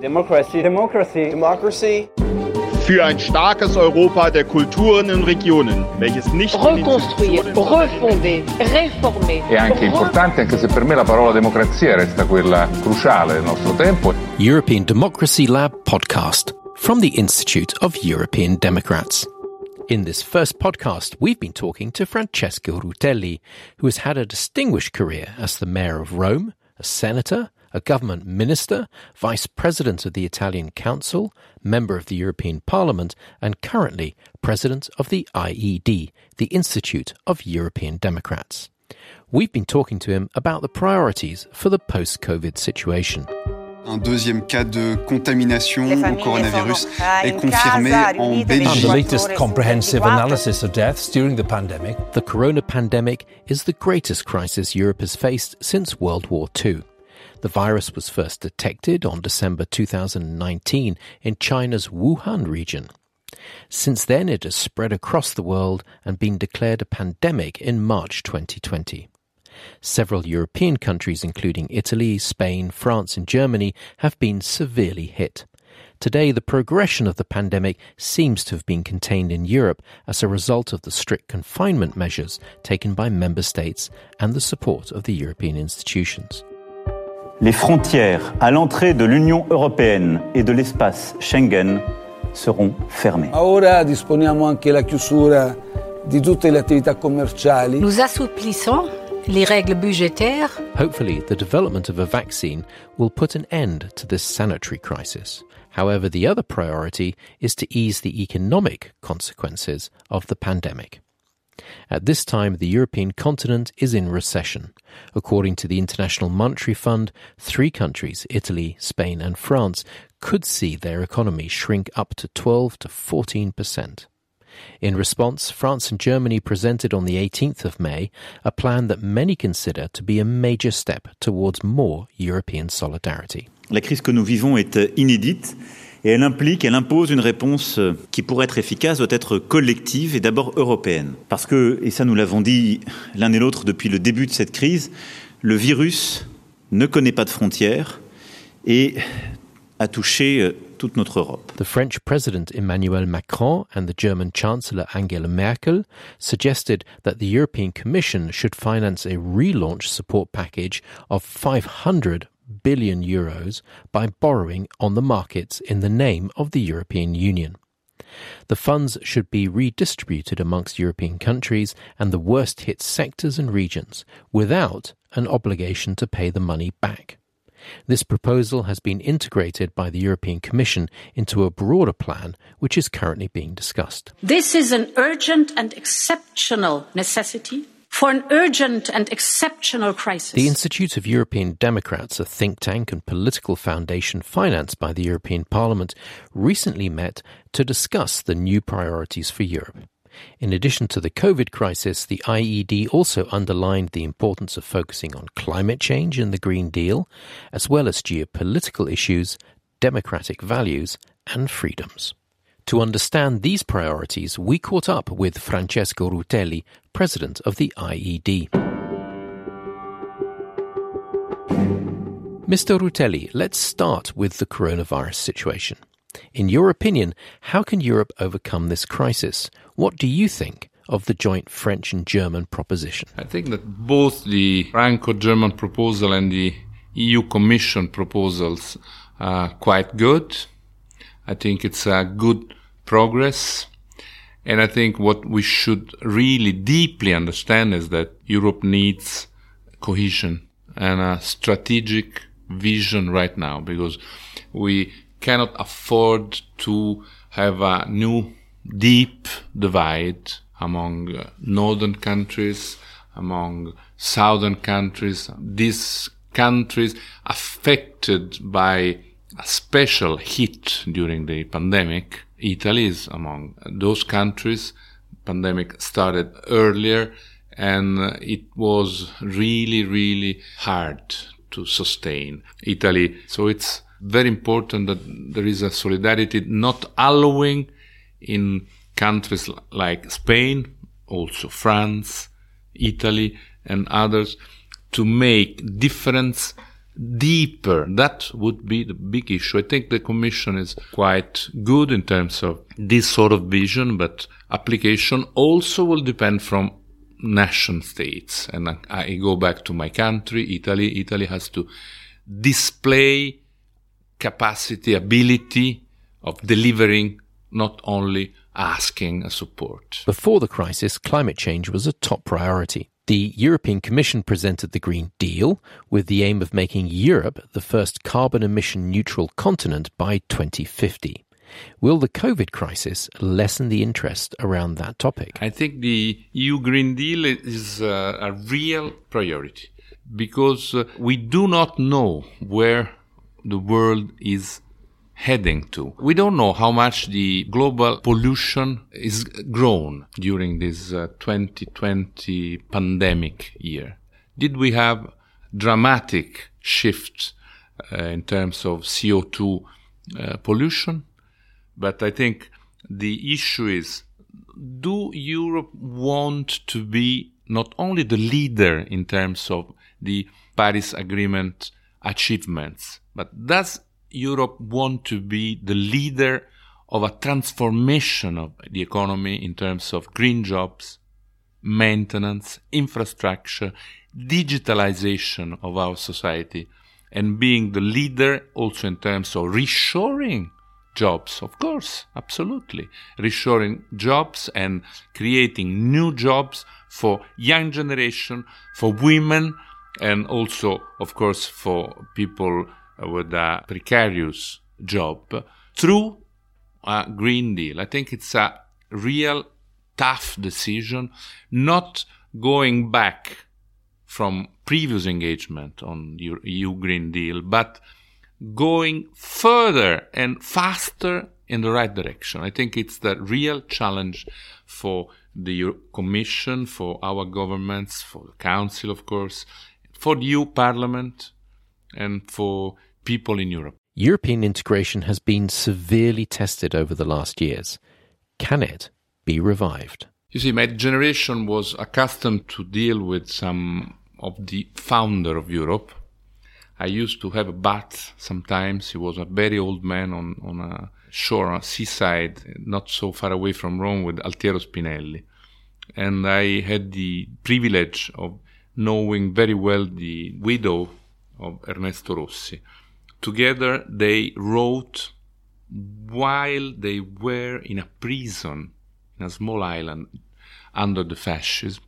Democracy. Democracy. Democracy. Für ein starkes Europa der Kulturen und Regionen, welches nicht Reconstruire, refonder, réformer. È anche importante, anche se per me la parola democrazia resta quella cruciale del nostro tempo. European Democracy Lab podcast from the Institute of European Democrats. In this first podcast, we've been talking to Francesco Rutelli, who has had a distinguished career as the mayor of Rome, a senator, a government minister, vice president of the Italian Council, member of the European Parliament, and currently president of the IED, the Institute of European Democrats. We've been talking to him about the priorities for the post COVID situation. Un deuxième cas de contamination au coronavirus est confirmé en Belgique. And the latest comprehensive analysis of deaths during the pandemic. The corona pandemic is the greatest crisis Europe has faced since World War II. The virus was first detected on December 2019 in China's Wuhan region. Since then, it has spread across the world and been declared a pandemic in March 2020. Several European countries, including Italy, Spain, France, and Germany, have been severely hit. Today, the progression of the pandemic seems to have been contained in Europe as a result of the strict confinement measures taken by member states and the support of the European institutions. Les frontières à l'entrée de l'Union européenne et de l'espace Schengen seront fermées. Ora disponiamo anche la chiusura di tutte le attività commerciali. Nous assouplissons les règles budgétaires. Hopefully, the development of a vaccine will put an end to this sanitary crisis. However, the other priority is to ease the economic consequences of the pandemic. At this time, the European continent is in recession. According to the International Monetary Fund, three countries, Italy, Spain, and France, could see their economy shrink up to 12 to 14 percent. In response, France and Germany presented on the 18th of May a plan that many consider to be a major step towards more European solidarity. La crise que nous vivons est inédite et elle implique, elle impose une réponse qui, pour être efficace, doit être collective et d'abord européenne. Parce que, et ça nous l'avons dit l'un et l'autre depuis le début de cette crise, le virus ne connaît pas de frontières et a touché toute notre Europe. The French President Emmanuel Macron and the German Chancellor Angela Merkel suggested that the European Commission should finance a relaunch support package of 500 billion euros by borrowing on the markets in the name of the European Union. The funds should be redistributed amongst European countries and the worst hit sectors and regions without an obligation to pay the money back. This proposal has been integrated by the European Commission into a broader plan which is currently being discussed. This is an urgent and exceptional necessity for an urgent and exceptional crisis. The Institute of European Democrats, a think tank and political foundation financed by the European Parliament, recently met to discuss the new priorities for Europe. In addition to the COVID crisis, the IED also underlined the importance of focusing on climate change and the Green Deal, as well as geopolitical issues, democratic values, and freedoms. To understand these priorities, we caught up with Francesco Rutelli, president of the IED. Mr. Rutelli, let's start with the coronavirus situation. In your opinion, how can Europe overcome this crisis? What do you think of the joint French and German proposition? I think that both the Franco German proposal and the EU Commission proposals are quite good. I think it's a good progress. And I think what we should really deeply understand is that Europe needs cohesion and a strategic vision right now because we cannot afford to have a new deep divide among uh, northern countries, among southern countries, these countries affected by a special hit during the pandemic. Italy is among those countries. Pandemic started earlier and it was really, really hard to sustain Italy. So it's very important that there is a solidarity not allowing in countries like Spain, also France, Italy, and others to make different deeper. That would be the big issue. I think the Commission is quite good in terms of this sort of vision, but application also will depend from nation states. And I, I go back to my country, Italy. Italy has to display capacity, ability of delivering not only asking a support. Before the crisis, climate change was a top priority. The European Commission presented the Green Deal with the aim of making Europe the first carbon emission neutral continent by 2050. Will the COVID crisis lessen the interest around that topic? I think the EU Green Deal is a, a real priority because uh, we do not know where the world is heading to. We don't know how much the global pollution is grown during this uh, 2020 pandemic year. Did we have dramatic shift uh, in terms of CO2 uh, pollution? But I think the issue is, do Europe want to be not only the leader in terms of the Paris Agreement achievements, but does Europe want to be the leader of a transformation of the economy in terms of green jobs, maintenance, infrastructure, digitalization of our society, and being the leader also in terms of reshoring jobs, of course, absolutely. Reshoring jobs and creating new jobs for young generation, for women, and also, of course, for people with uh, a precarious job through a Green Deal. I think it's a real tough decision, not going back from previous engagement on the EU Green Deal, but going further and faster in the right direction. I think it's the real challenge for the Commission, for our governments, for the Council, of course, for the EU Parliament, and for people in Europe. European integration has been severely tested over the last years. Can it be revived? You see, my generation was accustomed to deal with some of the founder of Europe. I used to have a bat sometimes. He was a very old man on, on a shore, on a seaside, not so far away from Rome, with Altiero Spinelli. And I had the privilege of knowing very well the widow of Ernesto Rossi. Together they wrote while they were in a prison in a small island under the fascism.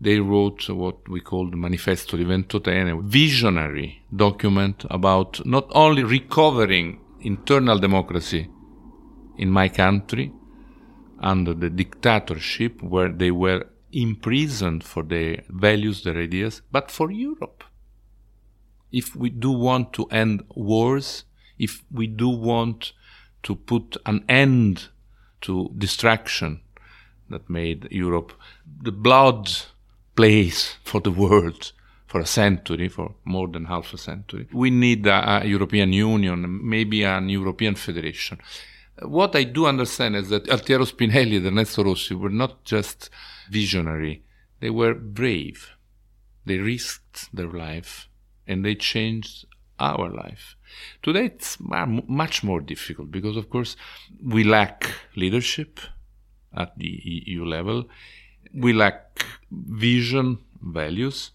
They wrote what we call the Manifesto di Ventotene, a visionary document about not only recovering internal democracy in my country under the dictatorship where they were imprisoned for their values, their ideas, but for Europe if we do want to end wars, if we do want to put an end to distraction that made Europe the blood place for the world for a century, for more than half a century. We need a, a European Union, maybe an European Federation. What I do understand is that Altiero Spinelli and Ernesto Rossi were not just visionary, they were brave. They risked their life and they changed our life. Today it's much more difficult because, of course, we lack leadership at the EU level. We lack vision, values,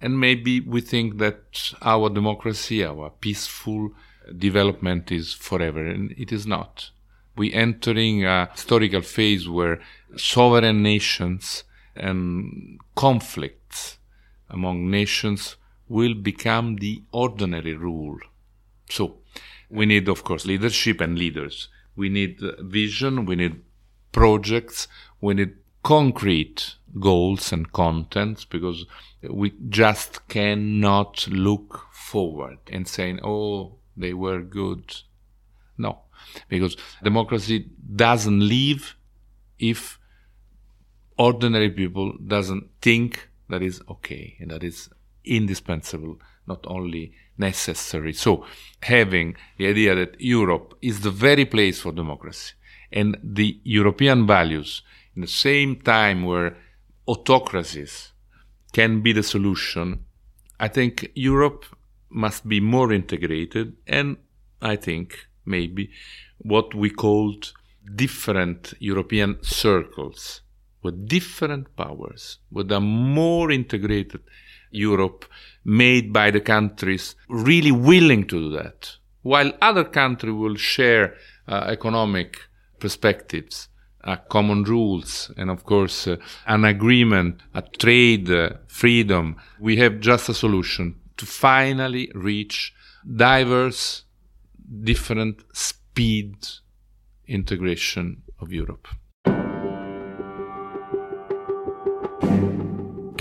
and maybe we think that our democracy, our peaceful development is forever, and it is not. We entering a historical phase where sovereign nations and conflicts among nations will become the ordinary rule. So, we need, of course, leadership and leaders. We need vision, we need projects, we need concrete goals and contents because we just cannot look forward and saying, oh, they were good. No, because democracy doesn't live if ordinary people doesn't think that is okay and that is indispensable, not only necessary. So, having the idea that Europe is the very place for democracy and the European values in the same time where autocracies can be the solution, I think Europe must be more integrated and I think maybe what we called different European circles with different powers, with a more integrated Europe made by the countries really willing to do that, while other countries will share uh, economic perspectives, uh, common rules, and of course, uh, an agreement, a trade uh, freedom. We have just a solution to finally reach diverse, different speed integration of Europe.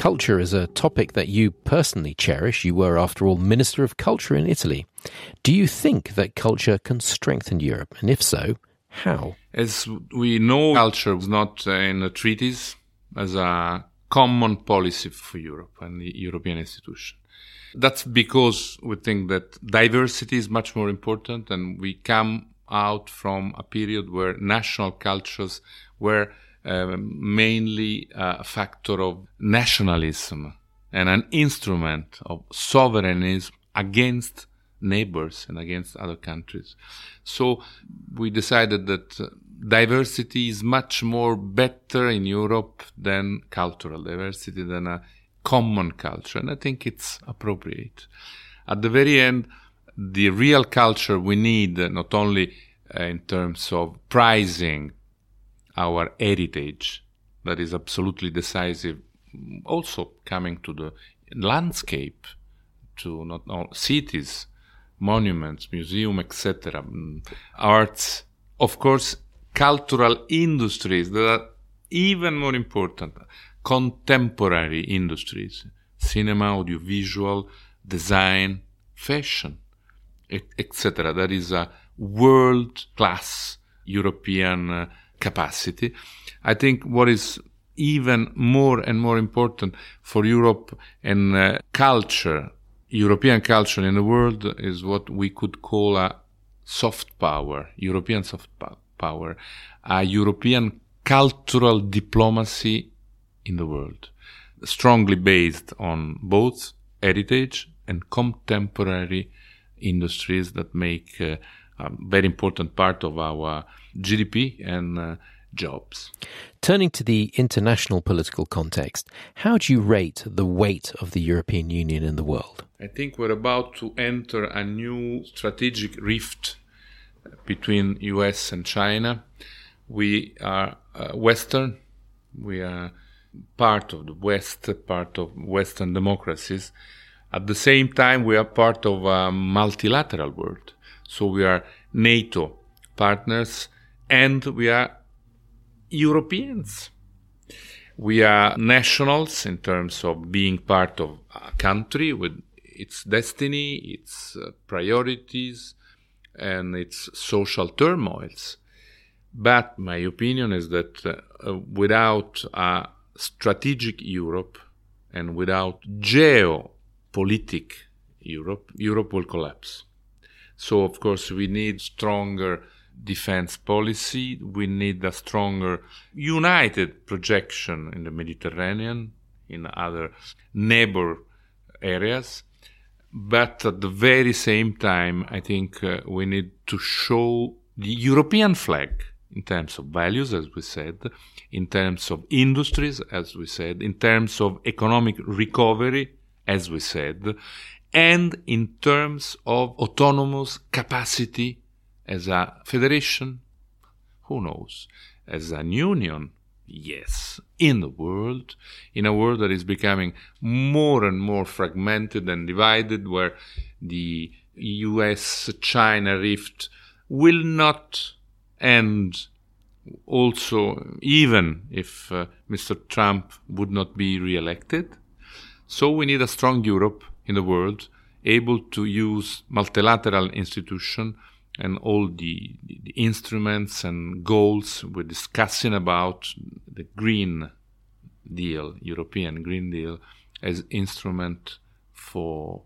Culture is a topic that you personally cherish. You were, after all, Minister of Culture in Italy. Do you think that culture can strengthen Europe? And if so, how? As we know, culture was not in the treaties as a common policy for Europe and the European institution. That's because we think that diversity is much more important and we come out from a period where national cultures were uh, mainly a factor of nationalism and an instrument of sovereignism against neighbors and against other countries. So we decided that uh, diversity is much more better in Europe than cultural diversity, than a common culture. And I think it's appropriate. At the very end, the real culture we need, not only uh, in terms of prizing our heritage, that is absolutely decisive, also coming to the landscape, to not all cities, monuments, museum, etc., mm, arts, of course, cultural industries that are even more important, contemporary industries, cinema, audiovisual, design, fashion, etc. That is a world class European uh, capacity. I think what is even more and more important for Europe and uh, culture, European culture in the world, is what we could call a soft power, European soft power, a European cultural diplomacy in the world, strongly based on both heritage and contemporary industries that make uh, a very important part of our GDP and uh, jobs. Turning to the international political context, how do you rate the weight of the European Union in the world? I think we're about to enter a new strategic rift between US and China. We are uh, Western, we are part of the West, part of Western democracies. At the same time, we are part of a multilateral world. So we are NATO partners and we are Europeans. We are nationals in terms of being part of a country with its destiny, its uh, priorities, and its social turmoils. But my opinion is that uh, without a strategic Europe and without geopolitic Europe, Europe will collapse. So, of course, we need stronger defense policy. We need a stronger united projection in the Mediterranean, in other neighbor areas. But at the very same time, I think uh, we need to show the European flag in terms of values, as we said, in terms of industries, as we said, in terms of economic recovery, as we said, and in terms of autonomous capacity as a federation, who knows, as an union, yes, in the world, in a world that is becoming more and more fragmented and divided, where the US China rift will not end also, even if uh, Mr. Trump would not be re elected. So we need a strong Europe in the world, able to use multilateral institutions and all the, the, instruments and goals we're discussing about the Green Deal, European Green Deal, as instrument for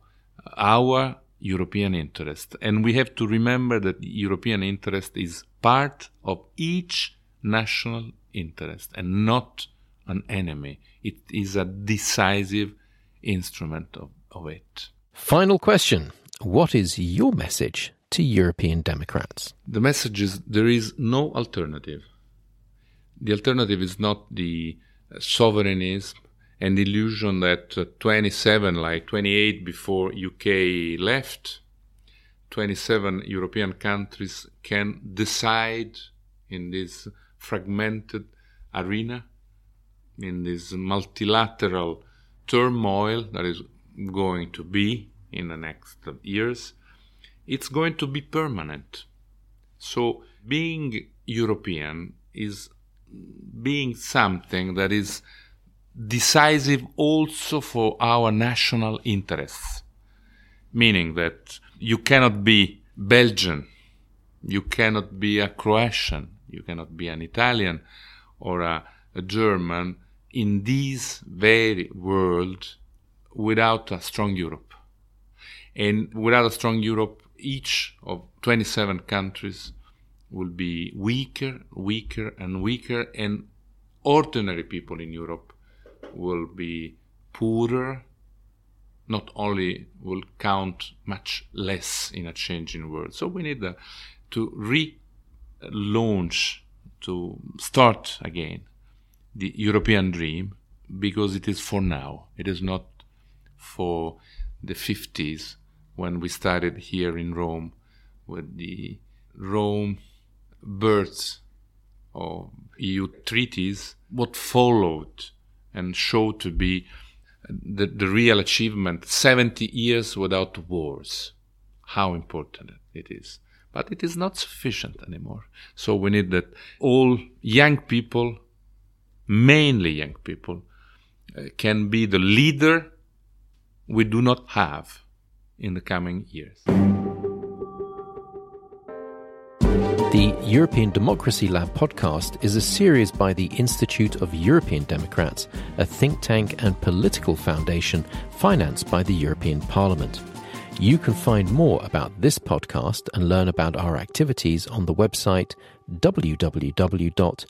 our European interest. And we have to remember that European interest is part of each national interest and not an enemy. It is a decisive instrument of, of it. Final question What is your message to European Democrats? The message is there is no alternative. The alternative is not the sovereignism and illusion that uh, 27, like 28 before UK left, 27 European countries can decide in this fragmented arena, in this multilateral turmoil that is going to be in the next years, it's going to be permanent. So being European is being something that is decisive also for our national interests. Meaning that you cannot be Belgian, you cannot be a Croatian, you cannot be an Italian or a, a German in this very world without a strong Europe. And without a strong Europe, each of 27 countries will be weaker, weaker, and weaker, and ordinary people in Europe will be poorer, not only will count much less in a changing world. So we need uh, to relaunch, to start again the European dream because it is for now. It is not for the 50s when we started here in Rome with the Rome birth of EU treaties. What followed and showed to be the, the real achievement 70 years without wars. How important it is. But it is not sufficient anymore. So we need that all young people, mainly young people, uh, can be the leader we do not have in the coming years. The European Democracy Lab podcast is a series by the Institute of European Democrats, a think tank and political foundation financed by the European Parliament. You can find more about this podcast and learn about our activities on the website www.iedonline.eu.